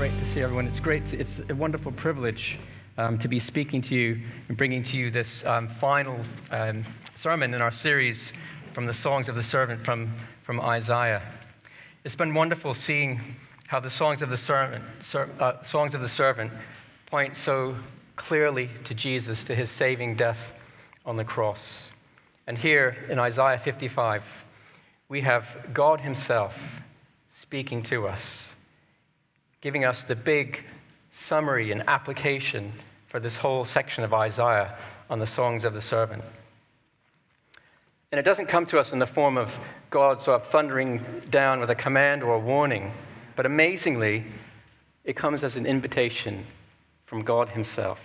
great to see everyone. It's great. To, it's a wonderful privilege um, to be speaking to you and bringing to you this um, final um, sermon in our series from the Songs of the Servant from, from Isaiah. It's been wonderful seeing how the Songs of the Servant, ser, uh, Songs of the Servant point so clearly to Jesus, to his saving death on the cross. And here in Isaiah 55, we have God Himself speaking to us giving us the big summary and application for this whole section of Isaiah on the songs of the servant. And it doesn't come to us in the form of God sort of thundering down with a command or a warning, but amazingly, it comes as an invitation from God Himself.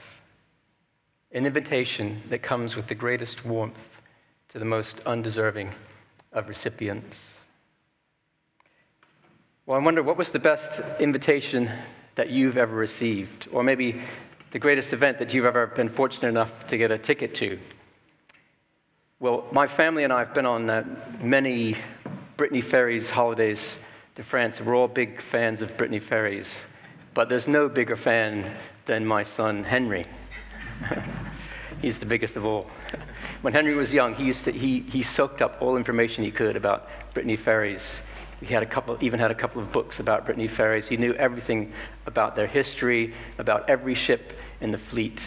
An invitation that comes with the greatest warmth to the most undeserving of recipients. Well, I wonder what was the best invitation that you've ever received, or maybe the greatest event that you've ever been fortunate enough to get a ticket to? Well, my family and I have been on uh, many Brittany Ferries holidays to France. We're all big fans of Brittany Ferries, but there's no bigger fan than my son Henry. He's the biggest of all. When Henry was young, he, used to, he, he soaked up all information he could about Brittany Ferries he had a couple, even had a couple of books about Brittany Ferries. He knew everything about their history, about every ship in the fleet.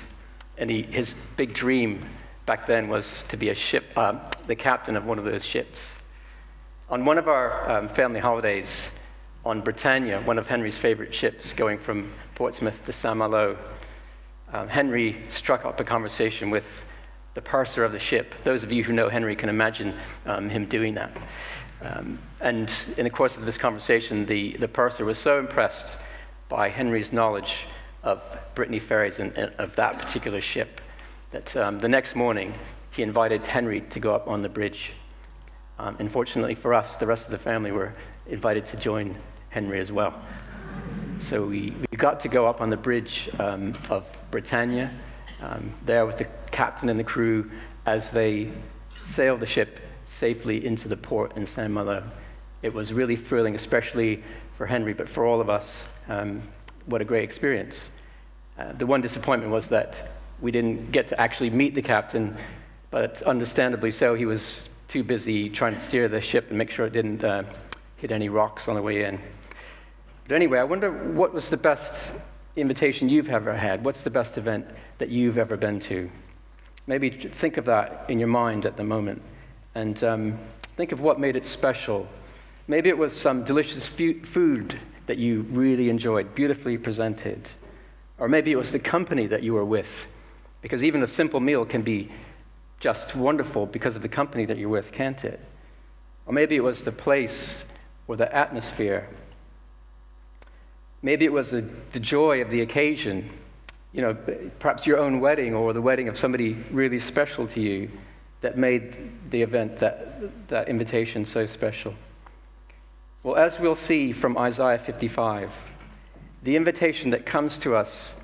And he, his big dream back then was to be a ship, uh, the captain of one of those ships. On one of our um, family holidays on Bretagne, one of Henry's favorite ships, going from Portsmouth to Saint Malo, um, Henry struck up a conversation with the purser of the ship. Those of you who know Henry can imagine um, him doing that. Um, and in the course of this conversation, the, the purser was so impressed by Henry's knowledge of Brittany Ferries and, and of that particular ship that um, the next morning he invited Henry to go up on the bridge. Um, unfortunately for us, the rest of the family were invited to join Henry as well. So we, we got to go up on the bridge um, of Bretagne, um, there with the captain and the crew as they sailed the ship safely into the port in Saint Malo. It was really thrilling, especially for Henry, but for all of us. Um, what a great experience. Uh, the one disappointment was that we didn't get to actually meet the captain, but understandably so, he was too busy trying to steer the ship and make sure it didn't uh, hit any rocks on the way in. But anyway, I wonder what was the best invitation you've ever had? What's the best event that you've ever been to? Maybe think of that in your mind at the moment and um, think of what made it special. Maybe it was some delicious food that you really enjoyed, beautifully presented. Or maybe it was the company that you were with, because even a simple meal can be just wonderful because of the company that you're with, can't it? Or maybe it was the place or the atmosphere. Maybe it was the, the joy of the occasion, you know, perhaps your own wedding or the wedding of somebody really special to you that made the event, that, that invitation so special? Well, as we'll see from Isaiah 55, the invitation that comes to us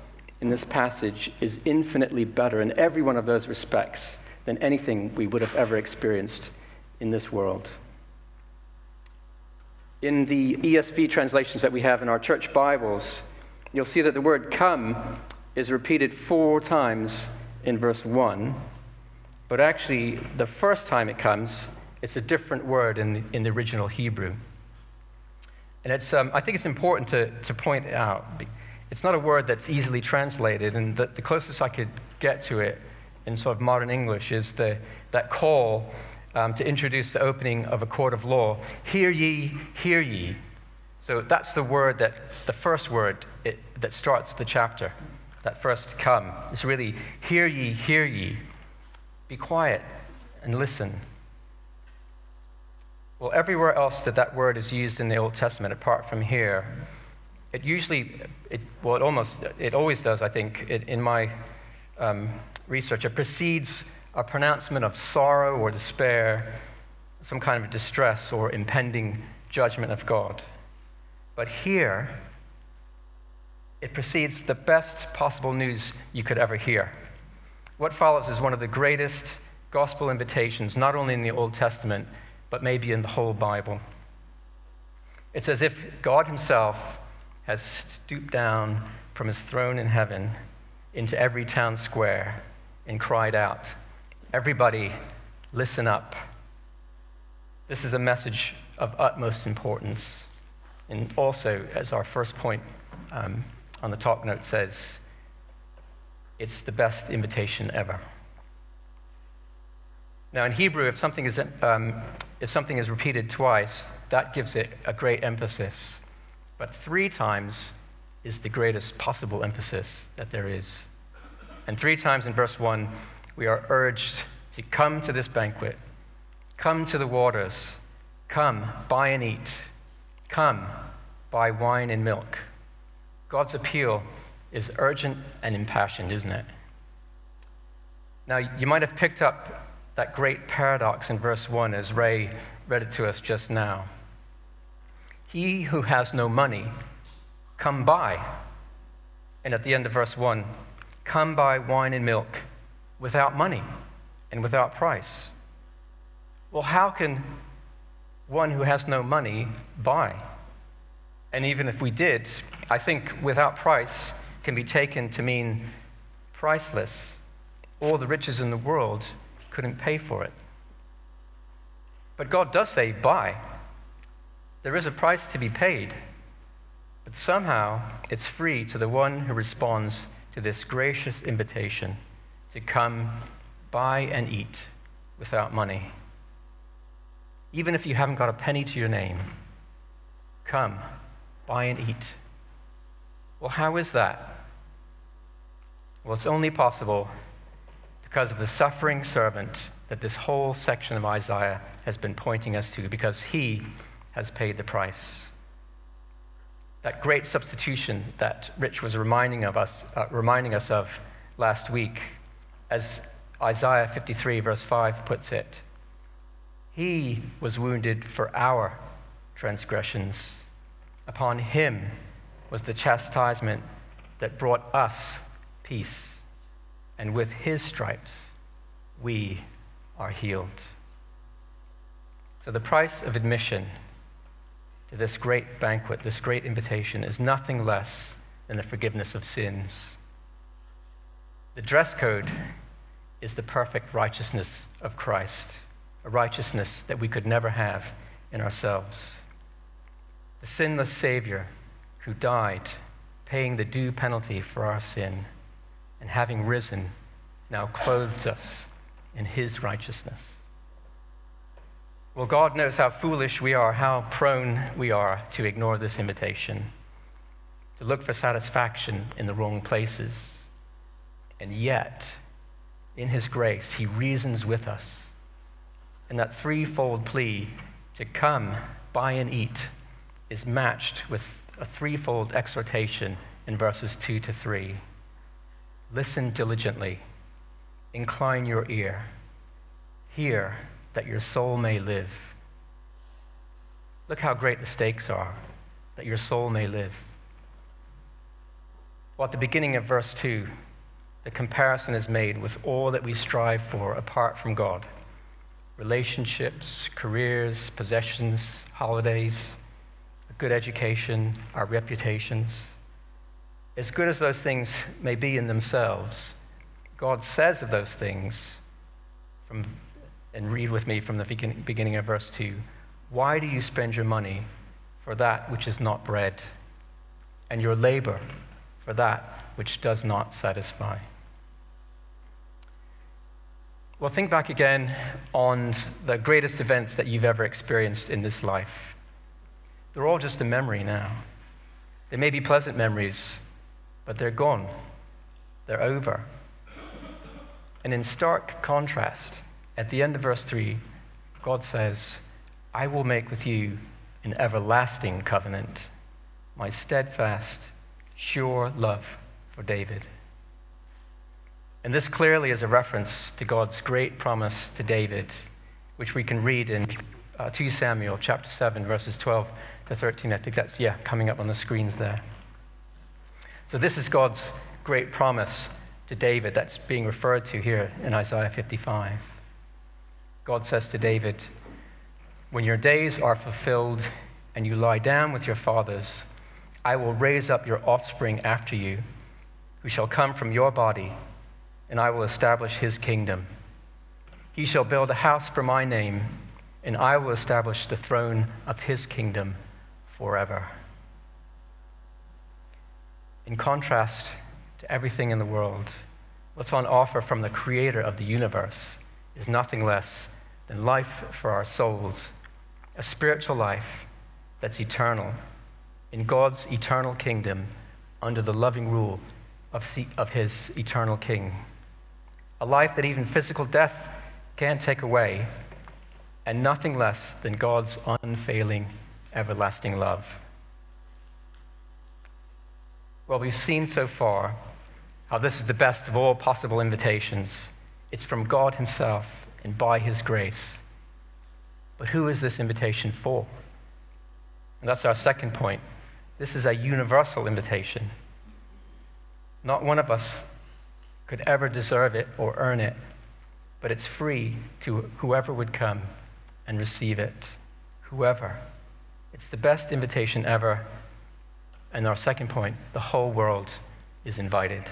in this passage is infinitely better in every one of those respects than anything we would have ever experienced in this world. In the ESV translations that we have in our church Bibles, you'll see that the word come is repeated four times in verse 1 but actually, the first time it comes, it's a different word in the, in the original Hebrew. And it's, um, I think it's important to, to point out. It's not a word that's easily translated, and the, the closest I could get to it in sort of modern English is the, that call um, to introduce the opening of a court of law. Hear ye, hear ye. So that's the word that, the first word it, that starts the chapter, that first come. It's really, hear ye, hear ye. Be quiet and listen. Well, everywhere else that that word is used in the Old Testament, apart from here, it usually, it, well, it almost, it always does, I think, it, in my um, research, it precedes a pronouncement of sorrow or despair, some kind of distress or impending judgment of God. But here, it precedes the best possible news you could ever hear. What follows is one of the greatest gospel invitations, not only in the Old Testament, but maybe in the whole Bible. It's as if God Himself has stooped down from his throne in heaven into every town square and cried out, Everybody, listen up. This is a message of utmost importance. And also, as our first point um, on the talk note says, it's the best invitation ever. Now, in Hebrew, if something is, um, if something is repeated twice, that gives it a great emphasis. But three times is the greatest possible emphasis that there is. And three times in verse 1, we are urged to come to this banquet, come to the waters, come, buy and eat, come, buy wine and milk. God's appeal is urgent and impassioned, isn't it? Now, you might have picked up that great paradox in verse 1 as Ray read it to us just now. He who has no money, come buy. And at the end of verse 1, come buy wine and milk without money and without price. Well, how can one who has no money buy? And even if we did, I think without price can be taken to mean priceless. All the riches in the world couldn't pay for it. But God does say, buy. There is a price to be paid, but somehow it's free to the one who responds to this gracious invitation to come buy and eat without money. Even if you haven't got a penny to your name, come, buy and eat. Well, how is that? Well, it's only possible because of the suffering servant that this whole section of Isaiah has been pointing us to, because he has paid the price. That great substitution that Rich was reminding of us, uh, reminding us of last week, as Isaiah 53, verse 5 puts it. He was wounded for our transgressions. Upon him was the chastisement that brought us peace. And with his stripes, we are healed. So the price of admission to this great banquet, this great invitation, is nothing less than the forgiveness of sins. The dress code is the perfect righteousness of Christ, a righteousness that we could never have in ourselves. The sinless Savior who died, paying the due penalty for our sin, and having risen, now clothes us in his righteousness. Well, God knows how foolish we are, how prone we are to ignore this invitation, to look for satisfaction in the wrong places. And yet, in His grace, He reasons with us. And that threefold plea to come, buy, and eat is matched with a threefold exhortation in verses 2 to 3. Listen diligently, incline your ear, hear that your soul may live. Look how great the stakes are, that your soul may live. Well, at the beginning of verse 2, the comparison is made with all that we strive for apart from God relationships, careers, possessions, holidays, a good education, our reputations. As good as those things may be in themselves, God says of those things from and read with me from the beginning of verse 2. Why do you spend your money for that which is not bread, and your labor for that which does not satisfy? Well, think back again on the greatest events that you've ever experienced in this life. They're all just a memory now. They may be pleasant memories, but they're gone. They're over. And in stark contrast, at the end of verse 3, God says, I will make with you an everlasting covenant, my steadfast, sure love for David. And this clearly is a reference to God's great promise to David, which we can read in uh, 2 Samuel chapter 7, verses 12 to 13. I think that's, yeah, coming up on the screens there. So, this is God's great promise to David that's being referred to here in Isaiah 55. God says to David, When your days are fulfilled and you lie down with your fathers, I will raise up your offspring after you, who shall come from your body, and I will establish his kingdom. He shall build a house for my name, and I will establish the throne of his kingdom forever. In contrast to everything in the world, what's on offer from the creator of the universe is nothing less than life for our souls, a spiritual life that's eternal, in God's eternal kingdom under the loving rule of, of his eternal king. A life that even physical death can't take away, and nothing less than God's unfailing, everlasting love. Well, we've seen so far how this is the best of all possible invitations. It's from God Himself and by His grace. But who is this invitation for? And that's our second point. This is a universal invitation. Not one of us could ever deserve it or earn it, but it's free to whoever would come and receive it. Whoever. It's the best invitation ever. And our second point the whole world is invited.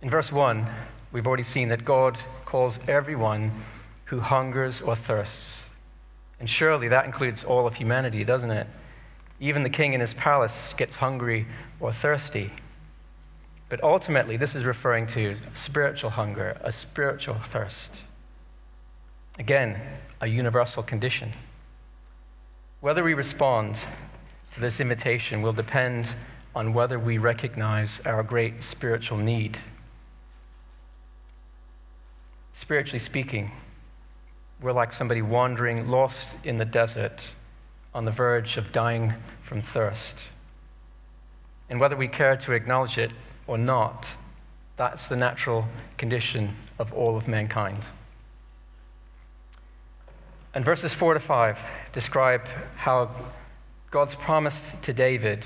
In verse 1, we've already seen that God calls everyone who hungers or thirsts. And surely that includes all of humanity, doesn't it? Even the king in his palace gets hungry or thirsty. But ultimately, this is referring to spiritual hunger, a spiritual thirst. Again, a universal condition. Whether we respond to this invitation will depend on whether we recognize our great spiritual need. Spiritually speaking, we're like somebody wandering, lost in the desert, on the verge of dying from thirst. And whether we care to acknowledge it or not, that's the natural condition of all of mankind. And verses 4 to 5 describe how God's promise to David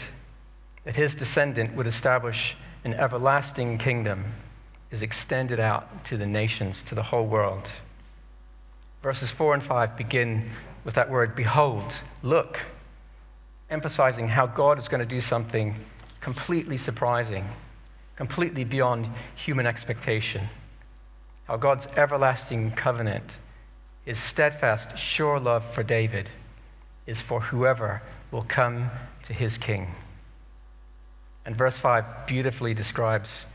that his descendant would establish an everlasting kingdom is extended out to the nations, to the whole world. Verses 4 and 5 begin with that word, behold, look, emphasizing how God is going to do something completely surprising, completely beyond human expectation. How God's everlasting covenant, his steadfast, sure love for David, is for whoever will come to his king. And verse 5 beautifully describes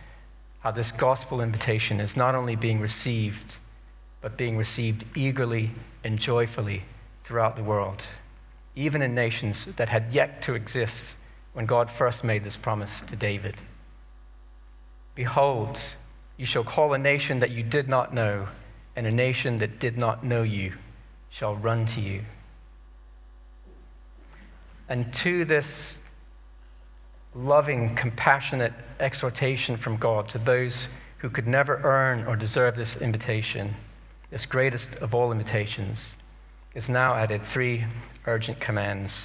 how this gospel invitation is not only being received but being received eagerly and joyfully throughout the world, even in nations that had yet to exist when God first made this promise to David. Behold, you shall call a nation that you did not know, and a nation that did not know you shall run to you. And to this loving, compassionate exhortation from God to those who could never earn or deserve this invitation, this greatest of all invitations, is now added three urgent commands.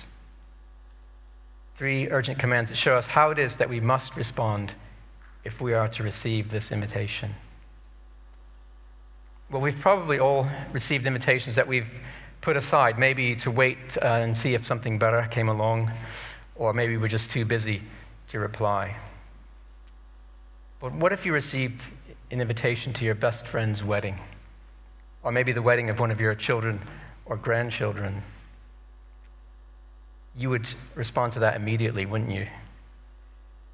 Three urgent commands that show us how it is that we must respond if we are to receive this invitation. Well, we've probably all received invitations that we've put aside, maybe to wait uh, and see if something better came along, or maybe we're just too busy to reply. But what if you received an invitation to your best friend's wedding? or maybe the wedding of one of your children or grandchildren, you would respond to that immediately, wouldn't you?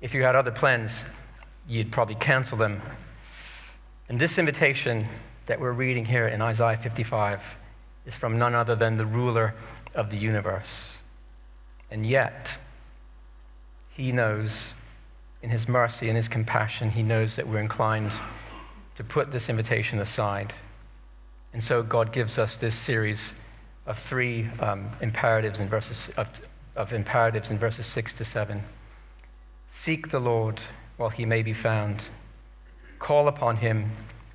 If you had other plans, you'd probably cancel them. And this invitation that we're reading here in Isaiah 55 is from none other than the ruler of the universe. And yet, he knows, in his mercy and his compassion, he knows that we're inclined to put this invitation aside and so God gives us this series of three um, imperatives in verses of, of imperatives in verses six to seven. Seek the Lord while he may be found. Call upon him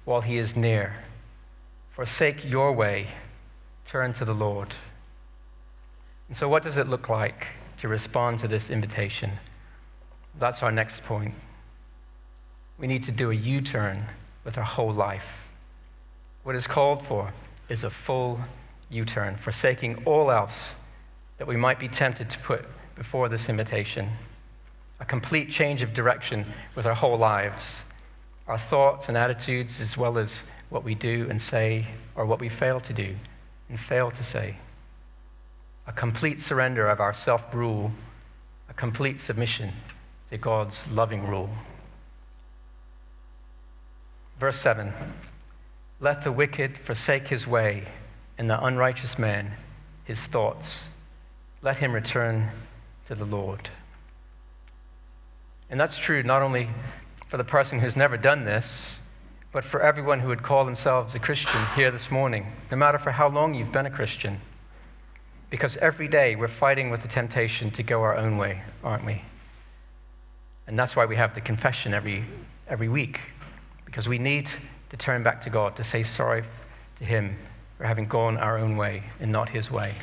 while he is near. Forsake your way. Turn to the Lord. And so, what does it look like to respond to this invitation? That's our next point. We need to do a U turn with our whole life. What is called for is a full U turn, forsaking all else that we might be tempted to put before this invitation a complete change of direction with our whole lives, our thoughts and attitudes, as well as what we do and say, or what we fail to do and fail to say. A complete surrender of our self rule, a complete submission to God's loving rule. Verse 7 Let the wicked forsake his way, and the unrighteous man his thoughts. Let him return to the Lord. And that's true not only for the person who's never done this, but for everyone who would call themselves a Christian here this morning, no matter for how long you've been a Christian. Because every day we're fighting with the temptation to go our own way, aren't we? And that's why we have the confession every, every week, because we need to turn back to God, to say sorry to Him for having gone our own way and not His way.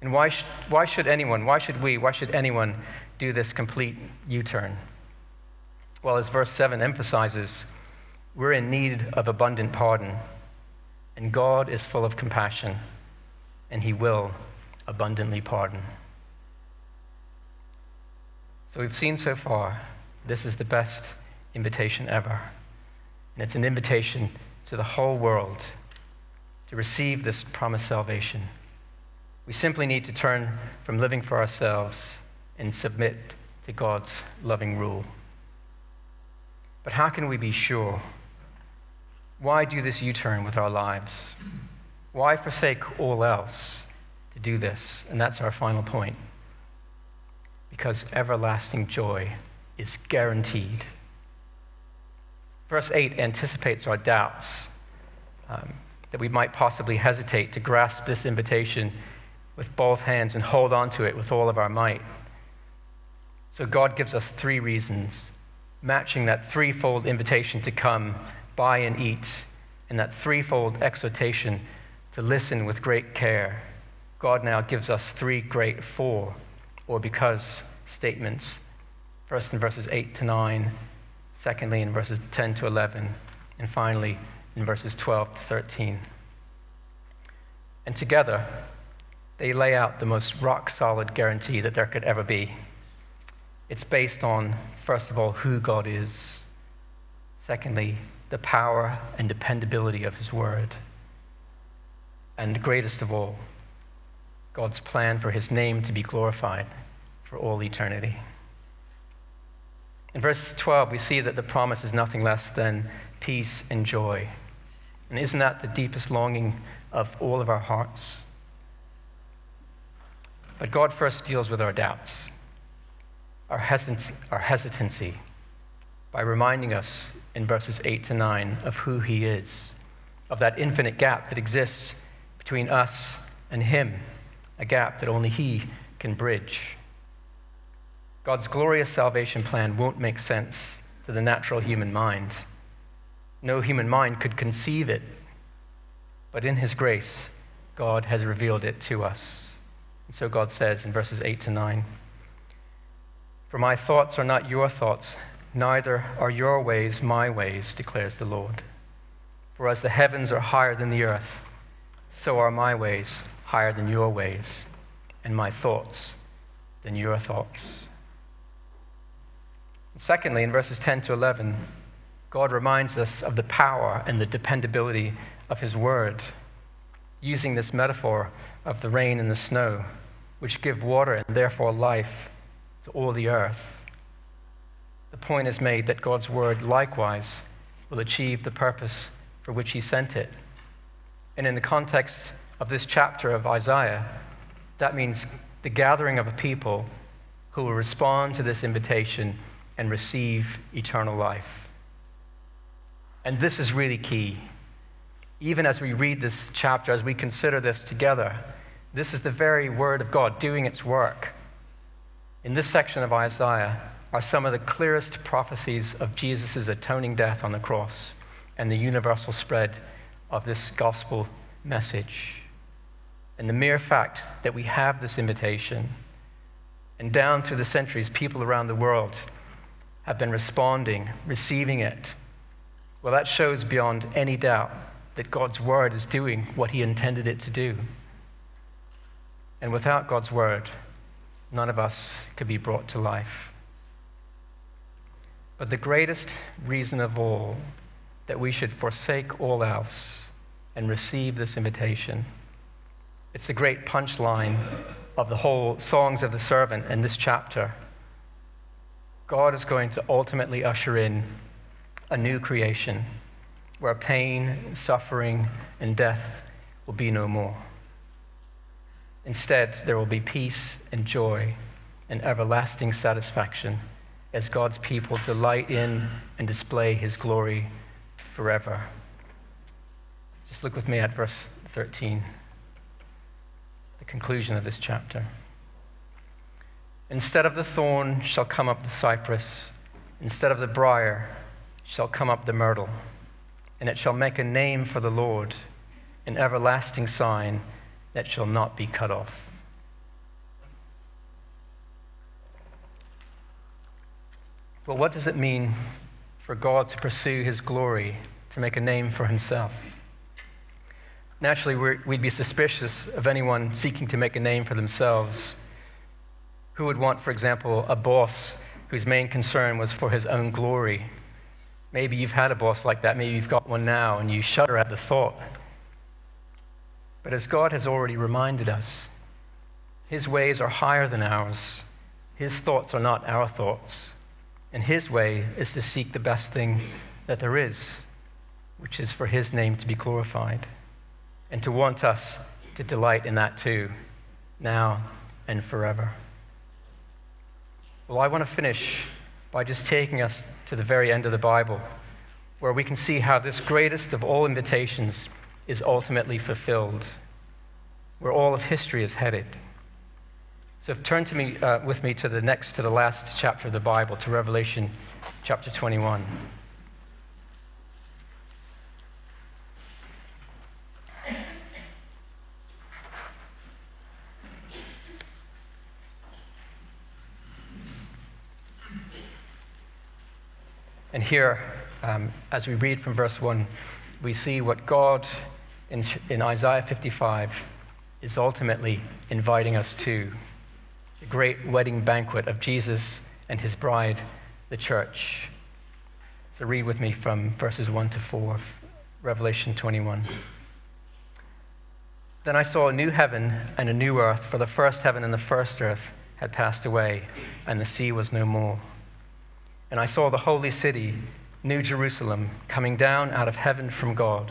And why, sh- why should anyone, why should we, why should anyone do this complete U turn? Well, as verse 7 emphasizes, we're in need of abundant pardon, and God is full of compassion, and He will abundantly pardon. So we've seen so far, this is the best invitation ever. And it's an invitation to the whole world to receive this promised salvation. We simply need to turn from living for ourselves and submit to God's loving rule. But how can we be sure? Why do this U turn with our lives? Why forsake all else to do this? And that's our final point. Because everlasting joy is guaranteed. Verse 8 anticipates our doubts um, that we might possibly hesitate to grasp this invitation with both hands and hold on to it with all of our might. So God gives us three reasons, matching that threefold invitation to come, buy, and eat, and that threefold exhortation to listen with great care. God now gives us three great for, or because statements. First in verses 8 to 9, secondly in verses 10 to 11, and finally in verses 12 to 13. And together, they lay out the most rock solid guarantee that there could ever be. It's based on, first of all, who God is. Secondly, the power and dependability of His Word. And greatest of all, God's plan for His name to be glorified for all eternity. In verse 12, we see that the promise is nothing less than peace and joy. And isn't that the deepest longing of all of our hearts? But God first deals with our doubts our hesitancy, our hesitancy by reminding us in verses 8 to 9 of who He is, of that infinite gap that exists between us and Him, a gap that only He can bridge. God's glorious salvation plan won't make sense to the natural human mind. No human mind could conceive it, but in His grace, God has revealed it to us. And so God says in verses 8 to 9. For my thoughts are not your thoughts, neither are your ways my ways, declares the Lord. For as the heavens are higher than the earth, so are my ways higher than your ways, and my thoughts than your thoughts. And secondly, in verses 10 to 11, God reminds us of the power and the dependability of His Word, using this metaphor of the rain and the snow, which give water and therefore life to all the earth. The point is made that God's word likewise will achieve the purpose for which he sent it. And in the context of this chapter of Isaiah, that means the gathering of a people who will respond to this invitation and receive eternal life. And this is really key. Even as we read this chapter, as we consider this together, this is the very word of God doing its work in this section of Isaiah are some of the clearest prophecies of Jesus' atoning death on the cross and the universal spread of this gospel message. And the mere fact that we have this invitation, and down through the centuries, people around the world have been responding, receiving it. Well, that shows beyond any doubt that God's word is doing what he intended it to do. And without God's word, none of us could be brought to life. But the greatest reason of all that we should forsake all else and receive this invitation, it's the great punchline of the whole Songs of the Servant in this chapter. God is going to ultimately usher in a new creation where pain, suffering, and death will be no more. Instead, there will be peace and joy and everlasting satisfaction as God's people delight in and display his glory forever. Just look with me at verse 13, the conclusion of this chapter. Instead of the thorn shall come up the cypress, instead of the brier shall come up the myrtle, and it shall make a name for the Lord, an everlasting sign that shall not be cut off. Well, what does it mean for God to pursue his glory, to make a name for himself? Naturally, we would be suspicious of anyone seeking to make a name for themselves. Who would want, for example, a boss whose main concern was for his own glory? Maybe you've had a boss like that. Maybe you've got one now and you shudder at the thought. But as God has already reminded us, His ways are higher than ours. His thoughts are not our thoughts. And His way is to seek the best thing that there is, which is for His name to be glorified, and to want us to delight in that too, now and forever. Well, I want to finish by just taking us to the very end of the Bible, where we can see how this greatest of all invitations is ultimately fulfilled, where all of history is headed. So turn to me, uh, with me to the next, to the last chapter of the Bible, to Revelation chapter 21. And here, um, as we read from verse 1, we see what God in, in Isaiah 55 is ultimately inviting us to the great wedding banquet of Jesus and his bride, the church. So read with me from verses 1 to 4 of Revelation 21. Then I saw a new heaven and a new earth, for the first heaven and the first earth had passed away, and the sea was no more. And I saw the holy city, New Jerusalem, coming down out of heaven from God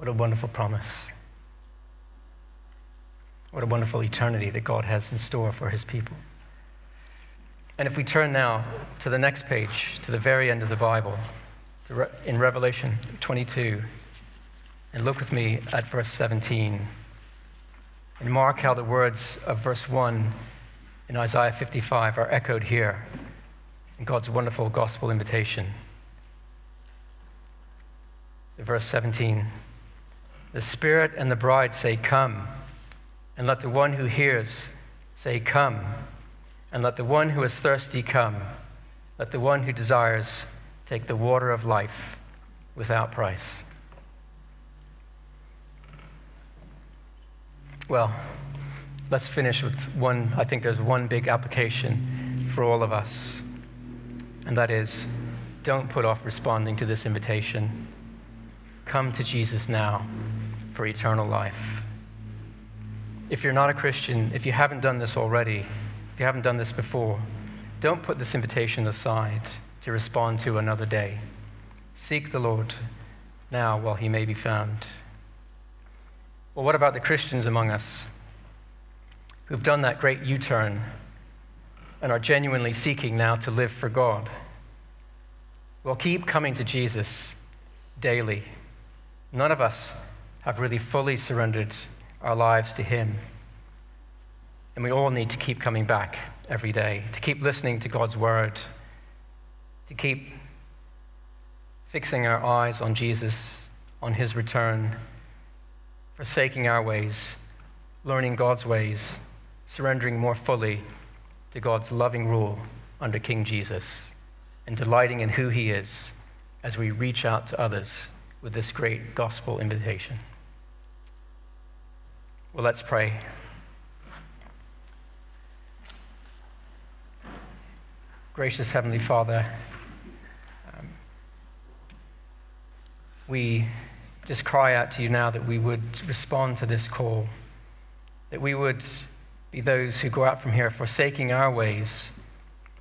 What a wonderful promise. What a wonderful eternity that God has in store for his people. And if we turn now to the next page, to the very end of the Bible, in Revelation 22, and look with me at verse 17, and mark how the words of verse 1 in Isaiah 55 are echoed here in God's wonderful gospel invitation. So verse 17. The Spirit and the bride say, Come. And let the one who hears say, Come. And let the one who is thirsty come. Let the one who desires take the water of life without price. Well, let's finish with one. I think there's one big application for all of us, and that is don't put off responding to this invitation. Come to Jesus now for eternal life. If you're not a Christian, if you haven't done this already, if you haven't done this before, don't put this invitation aside to respond to another day. Seek the Lord now while he may be found. Well, what about the Christians among us who've done that great U turn and are genuinely seeking now to live for God? Well, keep coming to Jesus daily. None of us have really fully surrendered our lives to Him. And we all need to keep coming back every day, to keep listening to God's word, to keep fixing our eyes on Jesus, on his return, forsaking our ways, learning God's ways, surrendering more fully to God's loving rule under King Jesus, and delighting in who he is as we reach out to others with this great gospel invitation. Well, let's pray. Gracious Heavenly Father, um, we just cry out to you now that we would respond to this call, that we would be those who go out from here forsaking our ways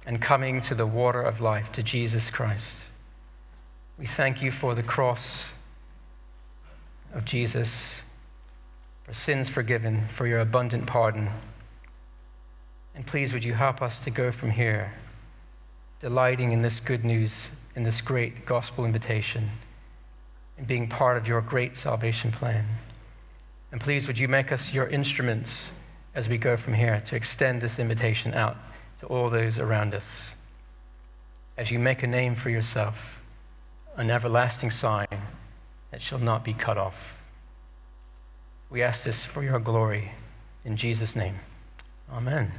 and coming to the water of life, to Jesus Christ. We thank you for the cross of Jesus, for sins forgiven, for your abundant pardon. And please, would you help us to go from here, delighting in this good news, in this great gospel invitation, and being part of your great salvation plan. And please, would you make us your instruments as we go from here to extend this invitation out to all those around us. As you make a name for yourself, an everlasting sign that shall not be cut off. We ask this for your glory in Jesus' name. Amen.